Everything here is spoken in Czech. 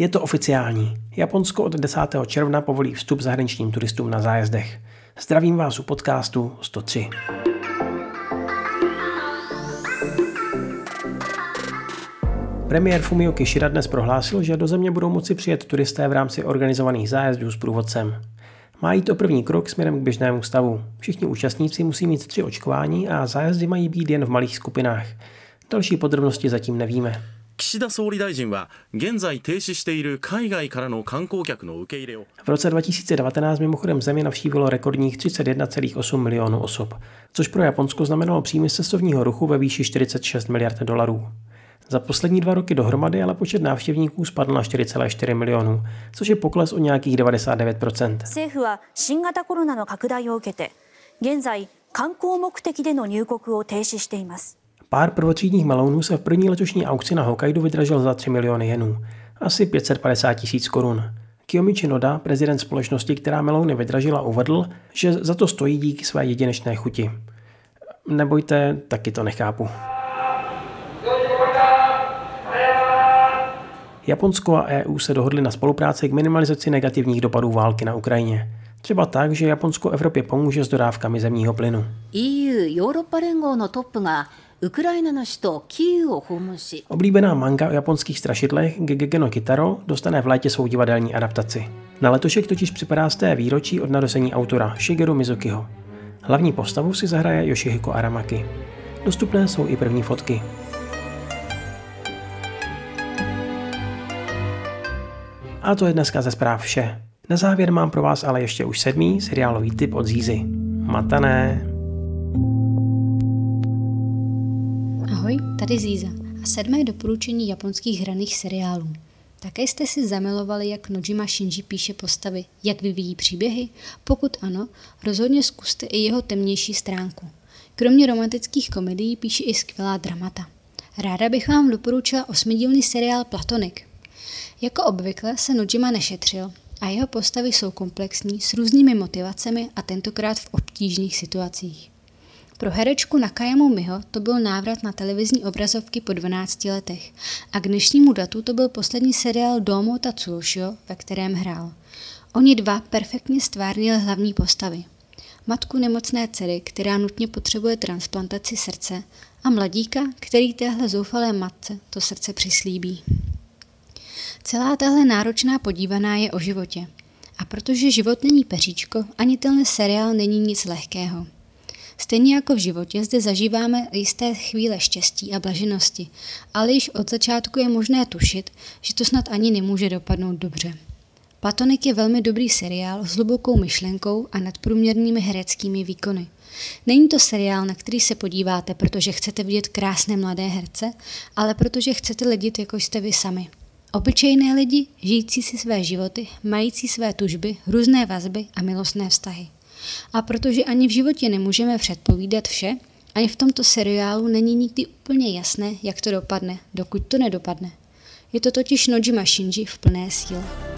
Je to oficiální. Japonsko od 10. června povolí vstup zahraničním turistům na zájezdech. Zdravím vás u podcastu 103. Premiér Fumio Kishida dnes prohlásil, že do země budou moci přijet turisté v rámci organizovaných zájezdů s průvodcem. Má jít o první krok směrem k běžnému stavu. Všichni účastníci musí mít tři očkování a zájezdy mají být jen v malých skupinách. Další podrobnosti zatím nevíme. 岸田総理大臣は現在停止している海外からの観光客の受け入れを V roce 2019 mimochodem zemi navštívilo rekordních 31,8 milionů osob, což pro Japonsko znamenalo příjmy z cestovního ruchu ve výši 46 miliard dolarů. Za poslední dva roky dohromady ale počet návštěvníků spadl na 4,4 milionů, což je pokles o nějakých 99%. 政府は新型コロナの拡大を受けて現在観光目的での入国を停止しています Pár prvotřídních melounů se v první letošní aukci na Hokkaidu vydražil za 3 miliony jenů, asi 550 tisíc korun. Kiyomichi Noda, prezident společnosti, která melouny vydražila, uvedl, že za to stojí díky své jedinečné chuti. Nebojte, taky to nechápu. Japonsko a EU se dohodly na spolupráci k minimalizaci negativních dopadů války na Ukrajině. Třeba tak, že Japonsko Evropě pomůže s dodávkami zemního plynu. EU ヨーロッパ連合のトップがウクライナの首都キーウを訪問し Oblíbená manga o japonských strašidlech Gegege no Kitaro dostane v létě svou divadelní adaptaci. Na letošek totiž připadá z té výročí od narození autora Shigeru Mizukiho. Hlavní postavu si zahraje Yoshihiko Aramaki. Dostupné jsou i první fotky. A to je dneska ze zpráv vše. Na závěr mám pro vás ale ještě už sedmý seriálový tip od Zízy. Matané. Ahoj, tady Zíza a sedmé doporučení japonských hraných seriálů. Také jste si zamilovali, jak Nojima Shinji píše postavy, jak vyvíjí příběhy? Pokud ano, rozhodně zkuste i jeho temnější stránku. Kromě romantických komedií píše i skvělá dramata. Ráda bych vám doporučila osmidílný seriál Platonic. Jako obvykle se Nojima nešetřil a jeho postavy jsou komplexní s různými motivacemi a tentokrát v obtížných situacích. Pro herečku Nakayamu Miho to byl návrat na televizní obrazovky po 12 letech a k dnešnímu datu to byl poslední seriál Domo Tatsuoshio, ve kterém hrál. Oni dva perfektně stvárnili hlavní postavy. Matku nemocné dcery, která nutně potřebuje transplantaci srdce a mladíka, který téhle zoufalé matce to srdce přislíbí. Celá tahle náročná podívaná je o životě. A protože život není peříčko, ani tenhle seriál není nic lehkého. Stejně jako v životě zde zažíváme jisté chvíle štěstí a blaženosti, ale již od začátku je možné tušit, že to snad ani nemůže dopadnout dobře. Platonik je velmi dobrý seriál s hlubokou myšlenkou a nadprůměrnými hereckými výkony. Není to seriál, na který se podíváte, protože chcete vidět krásné mladé herce, ale protože chcete ledit, jako jste vy sami. Obyčejné lidi, žijící si své životy, mající své tužby, různé vazby a milostné vztahy. A protože ani v životě nemůžeme předpovídat vše, ani v tomto seriálu není nikdy úplně jasné, jak to dopadne, dokud to nedopadne. Je to totiž Nojima Shinji v plné síle.